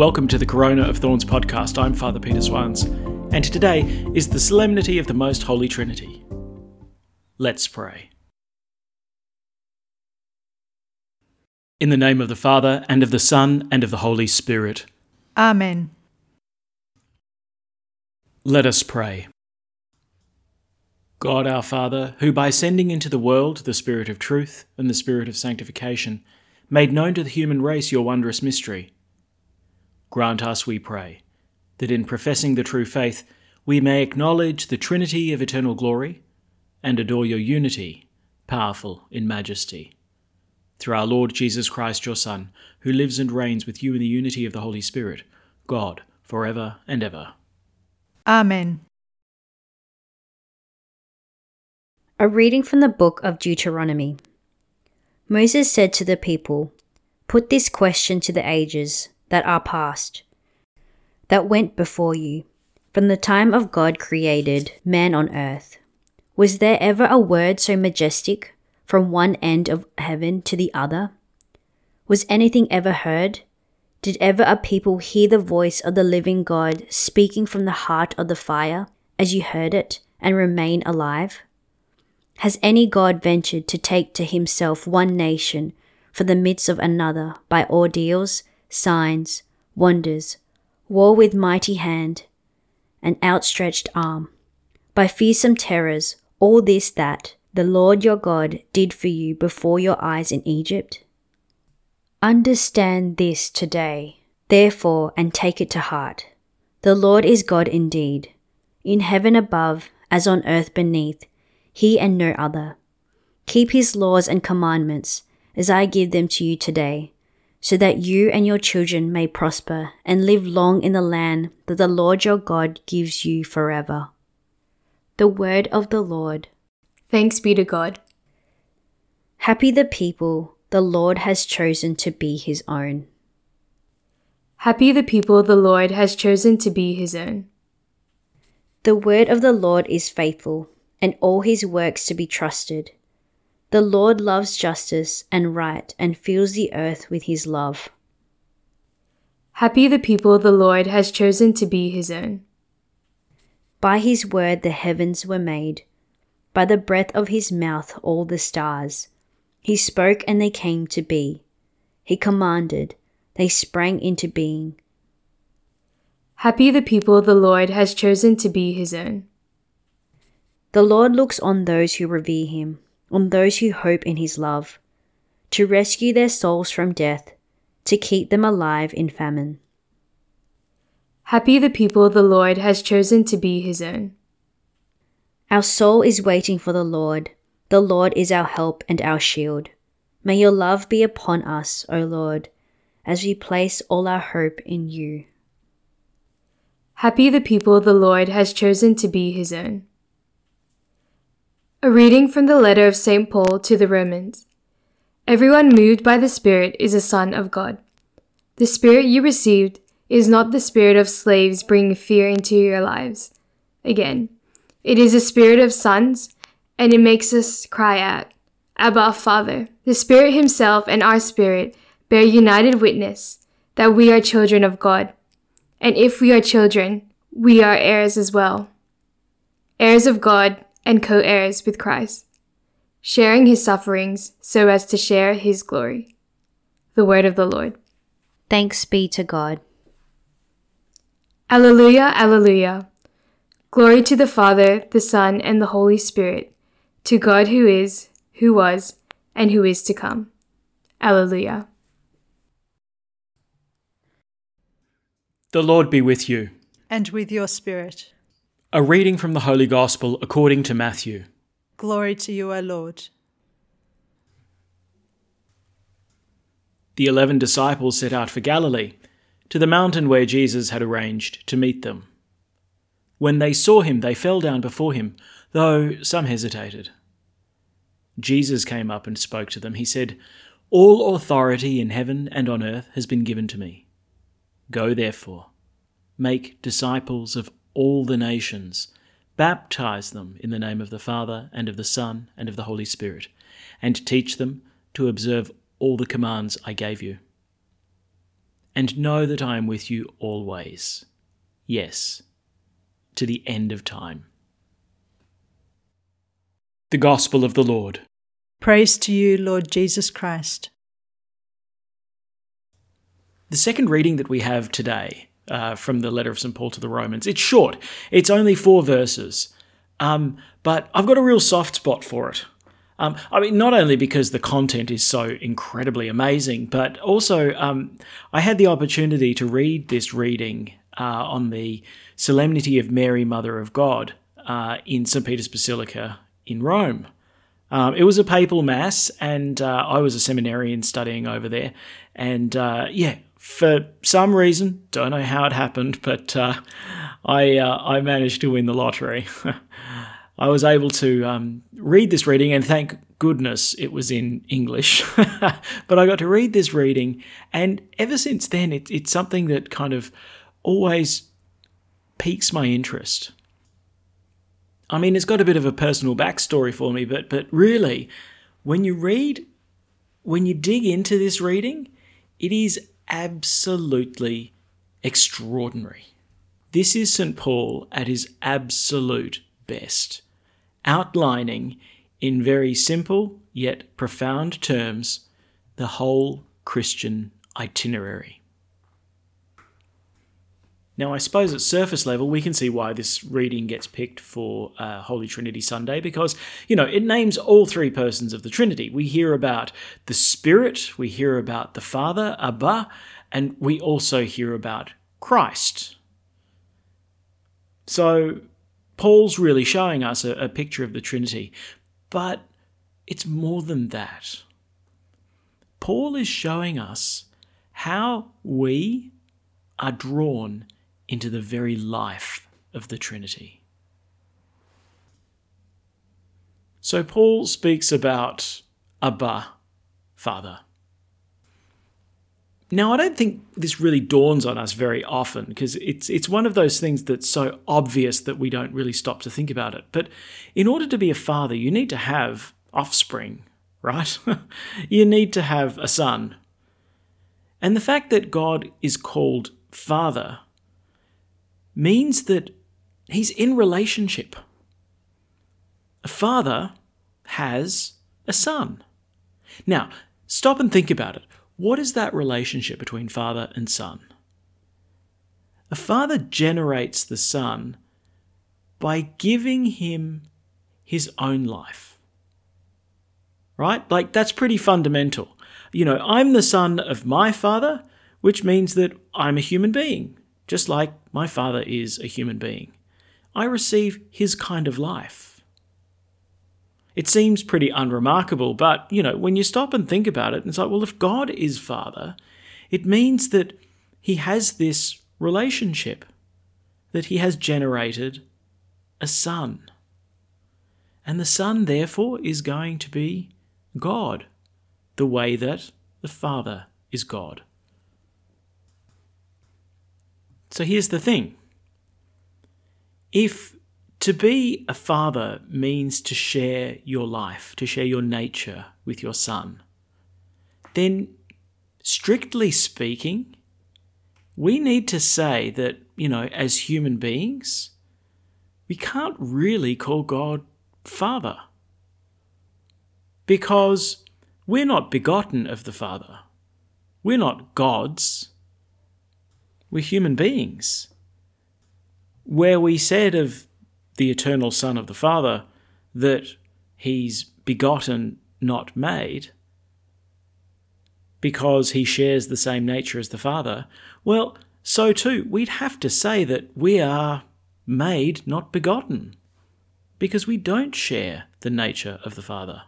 Welcome to the Corona of Thorns podcast. I'm Father Peter Swans, and today is the Solemnity of the Most Holy Trinity. Let's pray. In the name of the Father, and of the Son, and of the Holy Spirit. Amen. Let us pray. God our Father, who by sending into the world the Spirit of truth and the Spirit of sanctification, made known to the human race your wondrous mystery, grant us, we pray, that in professing the true faith we may acknowledge the Trinity of eternal glory and adore your unity, powerful in majesty. Through our Lord Jesus Christ, your Son, who lives and reigns with you in the unity of the Holy Spirit, God, for ever and ever. Amen. A reading from the book of Deuteronomy. Moses said to the people, Put this question to the ages that are past, that went before you, from the time of God created man on earth. Was there ever a word so majestic from one end of heaven to the other? Was anything ever heard? Did ever a people hear the voice of the living God speaking from the heart of the fire as you heard it and remain alive? Has any God ventured to take to himself one nation for the midst of another by ordeals, signs, wonders, war with mighty hand and outstretched arm, by fearsome terrors, all this that the Lord your God did for you before your eyes in Egypt? Understand this today, therefore, and take it to heart. The Lord is God indeed, in heaven above as on earth beneath, he and no other. Keep his laws and commandments as I give them to you today, so that you and your children may prosper and live long in the land that the Lord your God gives you forever. The word of the Lord. Thanks be to God. Happy the people the Lord has chosen to be his own. Happy the people the Lord has chosen to be his own. The word of the Lord is faithful, and all his works to be trusted. The Lord loves justice and right and fills the earth with his love. Happy the people the Lord has chosen to be his own. By his word the heavens were made, by the breath of his mouth all the stars. He spoke and they came to be. He commanded, they sprang into being. Happy the people the Lord has chosen to be his own. The Lord looks on those who revere him, on those who hope in his love, to rescue their souls from death, to keep them alive in famine. Happy the people the Lord has chosen to be his own. Our soul is waiting for the Lord. The Lord is our help and our shield. May your love be upon us, O Lord, as we place all our hope in you. Happy the people the Lord has chosen to be his own. A reading from the letter of St. Paul to the Romans. Everyone moved by the Spirit is a son of God. The Spirit you received is not the spirit of slaves bringing fear into your lives. Again, it is a spirit of sons, and it makes us cry out, Abba, Father. The Spirit Himself and our spirit bear united witness that we are children of God. And if we are children, we are heirs as well. Heirs of God and co heirs with Christ, sharing his sufferings so as to share his glory. The word of the Lord. Thanks be to God. Alleluia, Alleluia. Glory to the Father, the Son, and the Holy Spirit, to God who is, who was, and who is to come. Alleluia. The Lord be with you. And with your spirit. A reading from the Holy Gospel according to Matthew. Glory to you, O Lord. The eleven disciples set out for Galilee, to the mountain where Jesus had arranged to meet them. When they saw him, they fell down before him, though some hesitated. Jesus came up and spoke to them. He said, All authority in heaven and on earth has been given to me. Go therefore, make disciples of all the nations, baptize them in the name of the Father and of the Son and of the Holy Spirit, and teach them to observe all the commands I gave you and know that I am with you always. Yes, to the end of time. The Gospel of the Lord. Praise to you, Lord Jesus Christ. The second reading that we have today uh, from the letter of St. Paul to the Romans, it's short, it's only four verses, um, but I've got a real soft spot for it. Um, I mean, not only because the content is so incredibly amazing, but also um, I had the opportunity to read this reading uh, on the Solemnity of Mary, Mother of God, uh, in St. Peter's Basilica in Rome. Um, it was a papal mass, and uh, I was a seminarian studying over there. And uh, yeah, for some reason, don't know how it happened, but uh, I uh, I managed to win the lottery. I was able to um, read this reading, and thank goodness it was in English. but I got to read this reading, and ever since then, it, it's something that kind of always piques my interest. I mean, it's got a bit of a personal backstory for me, but but really, when you read, when you dig into this reading, it is absolutely extraordinary. This is St. Paul at his absolute best outlining in very simple yet profound terms the whole Christian itinerary. Now, I suppose at surface level, we can see why this reading gets picked for uh, Holy Trinity Sunday because, you know, it names all three persons of the Trinity. We hear about the Spirit, we hear about the Father, Abba, and we also hear about Christ. So, Paul's really showing us a, a picture of the Trinity, but it's more than that. Paul is showing us how we are drawn into the very life of the Trinity. So, Paul speaks about Abba, Father. Now, I don't think this really dawns on us very often because it's it's one of those things that's so obvious that we don't really stop to think about it. But in order to be a father, you need to have offspring, right? you need to have a son. And the fact that God is called Father means that he's in relationship. A father has a son. Now, stop and think about it. What is that relationship between father and son? A father generates the son by giving him his own life. Right? Like, that's pretty fundamental. You know, I'm the son of my father, which means that I'm a human being, just like my father is a human being. I receive his kind of life. It seems pretty unremarkable, but, you know, when you stop and think about it, it's like, well, if God is Father, it means that He has this relationship, that He has generated a Son. And the Son, therefore, is going to be God, the way that the Father is God. So here's the thing if to be a father means to share your life, to share your nature with your son. Then, strictly speaking, we need to say that, you know, as human beings, we can't really call God Father. Because we're not begotten of the Father. We're not gods. We're human beings. Where we said of the eternal Son of the Father, that he's begotten, not made, because he shares the same nature as the Father, well, so too, we'd have to say that we are made, not begotten, because we don't share the nature of the Father.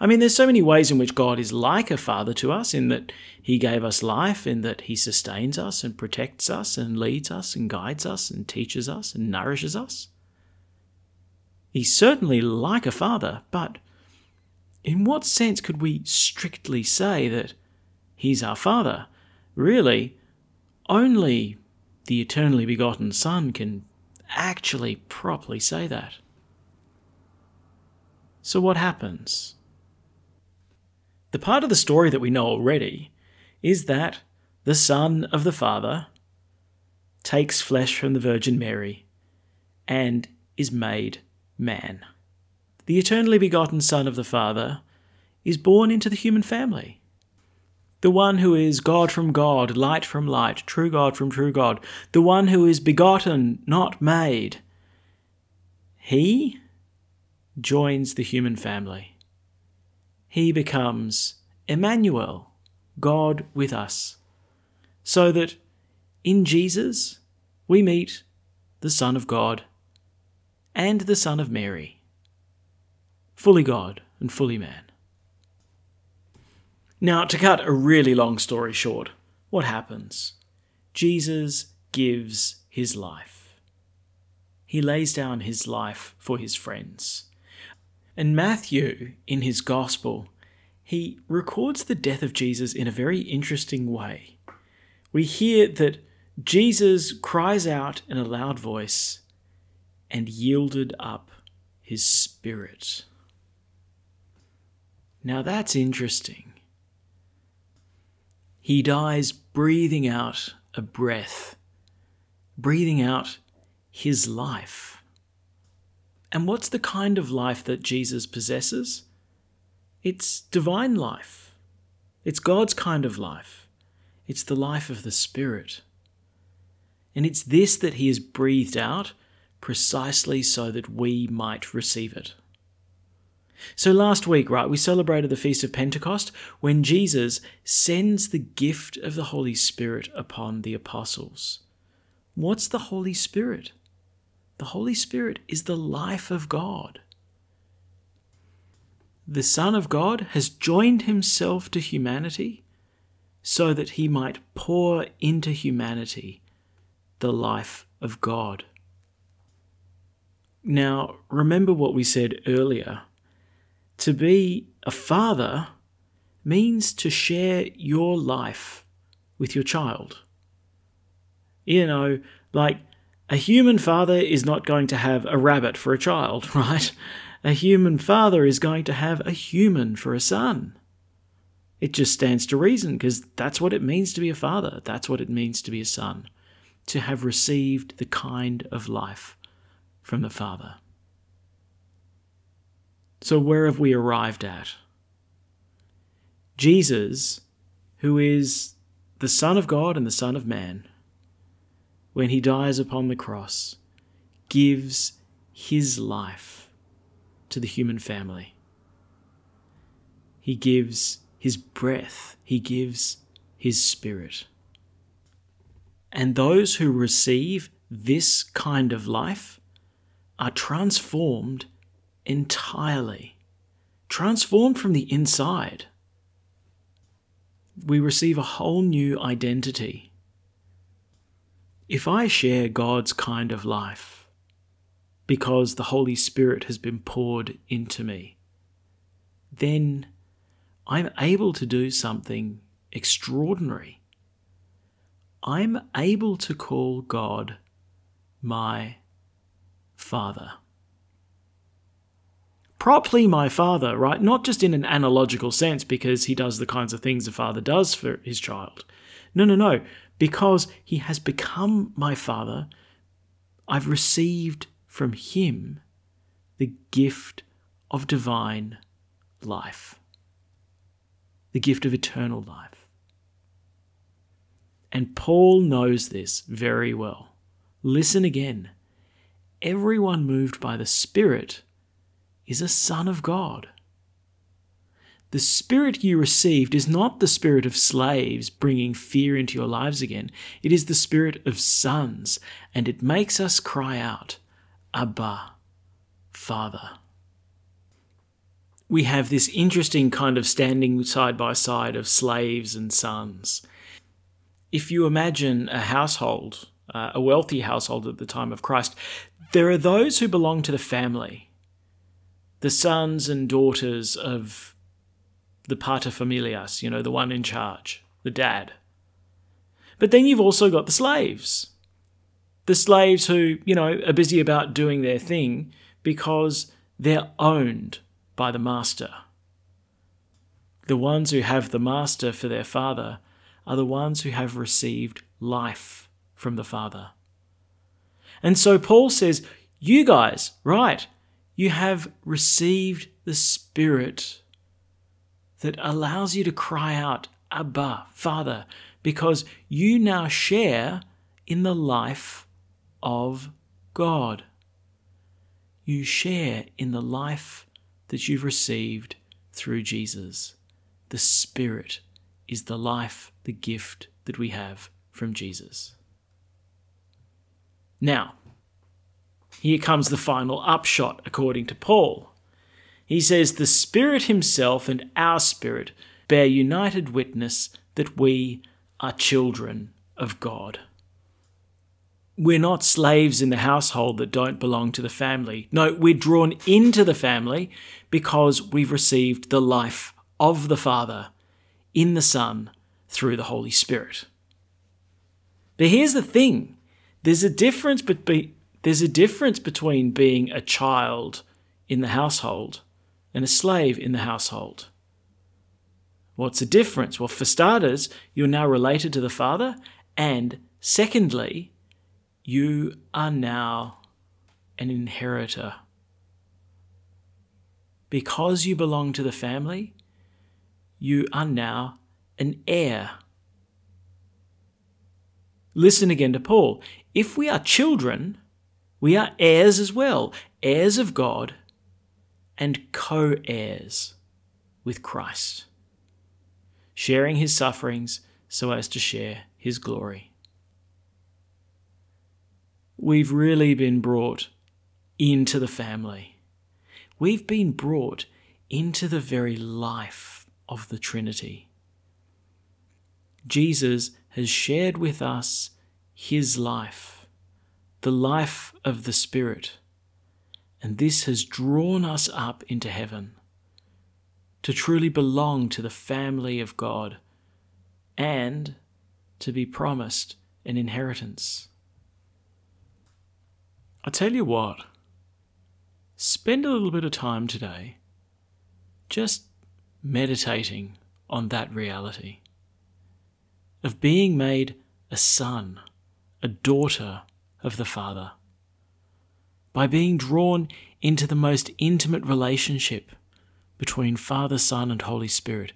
I mean, there's so many ways in which God is like a father to us, in that He gave us life, in that He sustains us and protects us and leads us and guides us and teaches us and nourishes us. He's certainly like a father, but in what sense could we strictly say that he's our father? Really, only the eternally begotten Son can actually properly say that. So, what happens? The part of the story that we know already is that the Son of the Father, takes flesh from the Virgin Mary, and is made man. The eternally begotten Son of the Father is born into the human family. The one who is God from God, light from light, true God from true God, the one who is begotten, not made, he joins the human family. He becomes Emmanuel, God with us, so that in Jesus we meet the Son of God and the Son of Mary, fully God and fully man. Now, to cut a really long story short, what happens? Jesus gives his life. He lays down his life for his friends. And Matthew, in his Gospel, he records the death of Jesus in a very interesting way. We hear that Jesus cries out in a loud voice and yielded up his spirit. Now that's interesting. He dies breathing out a breath, breathing out his life. And what's the kind of life that Jesus possesses? It's divine life. It's God's kind of life. It's the life of the Spirit. And it's this that He has breathed out precisely so that we might receive it. So last week, right, we celebrated the Feast of Pentecost when Jesus sends the gift of the Holy Spirit upon the apostles. What's the Holy Spirit? The Holy Spirit is the life of God. The Son of God has joined himself to humanity so that he might pour into humanity the life of God. Now, remember what we said earlier. To be a father means to share your life with your child. You know, like a human father is not going to have a rabbit for a child, right? A human father is going to have a human for a son. It just stands to reason because that's what it means to be a father. That's what it means to be a son. To have received the kind of life from the Father. So, where have we arrived at? Jesus, who is the Son of God and the Son of Man, when he dies upon the cross, gives his life to the human family. He gives his breath, he gives his spirit. And those who receive this kind of life are transformed entirely, transformed from the inside. We receive a whole new identity. If I share God's kind of life because the Holy Spirit has been poured into me, then I'm able to do something extraordinary. I'm able to call God my Father. Properly, my Father, right? Not just in an analogical sense because he does the kinds of things a father does for his child. No, no, no. Because he has become my Father, I've received from him the gift of divine life the gift of eternal life. And Paul knows this very well. Listen again. Everyone moved by the Spirit is a son of God. The spirit you received is not the spirit of slaves bringing fear into your lives again. It is the spirit of sons, and it makes us cry out, Abba, Father we have this interesting kind of standing side by side of slaves and sons. If you imagine a household, uh, a wealthy household at the time of Christ, there are those who belong to the family, the sons and daughters of the pater familias, you know, the one in charge, the dad. But then you've also got the slaves. The slaves who, you know, are busy about doing their thing because they're owned by the master. The ones who have the master for their father are the ones who have received life from the Father. And so Paul says, You guys, right, you have received the Spirit that allows you to cry out, Abba, Father, because you now share in the life of God. You share in the life that you've received through Jesus. The Spirit is the life, the gift that we have from Jesus. Now, here comes the final upshot, according to Paul. He says, The Spirit Himself and our spirit bear united witness that we are children of God. We're not slaves in the household that don't belong to the family. No, we're drawn into the family because we've received the life of the Father in the Son through the Holy Spirit. But here's the thing there's a difference, be- there's a difference between being a child in the household and a slave in the household. What's the difference? Well, for starters, you're now related to the Father, and secondly, you are now an inheritor. Because you belong to the family, you are now an heir. Listen again to Paul. If we are children, we are heirs as well, heirs of God and co heirs with Christ, sharing his sufferings so as to share his glory. We've really been brought into the family. We've been brought into the very life of the Trinity. Jesus has shared with us his life, the life of the Spirit, and this has drawn us up into heaven to truly belong to the family of God and to be promised an inheritance. I tell you what, spend a little bit of time today just meditating on that reality of being made a son, a daughter of the Father, by being drawn into the most intimate relationship between Father, Son, and Holy Spirit.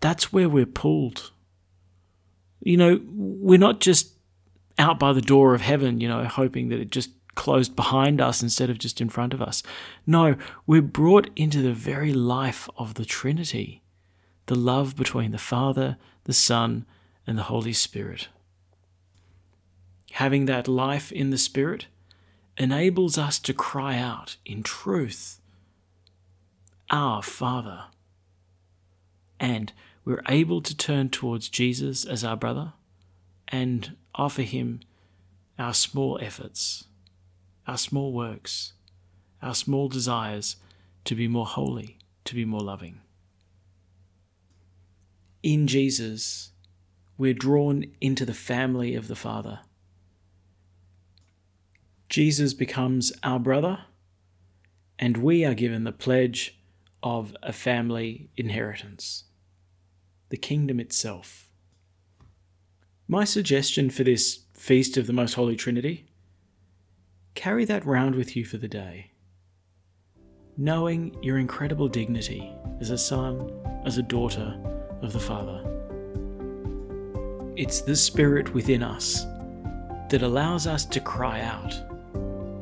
That's where we're pulled. You know, we're not just out by the door of heaven, you know, hoping that it just closed behind us instead of just in front of us. No, we're brought into the very life of the Trinity, the love between the Father, the Son, and the Holy Spirit. Having that life in the Spirit enables us to cry out in truth, Our Father. And we're able to turn towards Jesus as our brother and offer him our small efforts our small works, our small desires to be more holy, to be more loving. In Jesus, we're drawn into the family of the Father. Jesus becomes our brother, and we are given the pledge of a family inheritance, the kingdom itself. My suggestion for this Feast of the Most Holy Trinity carry that round with you for the day. Knowing your incredible dignity as a son, as a daughter of the Father. It's the Spirit within us that allows us to cry out,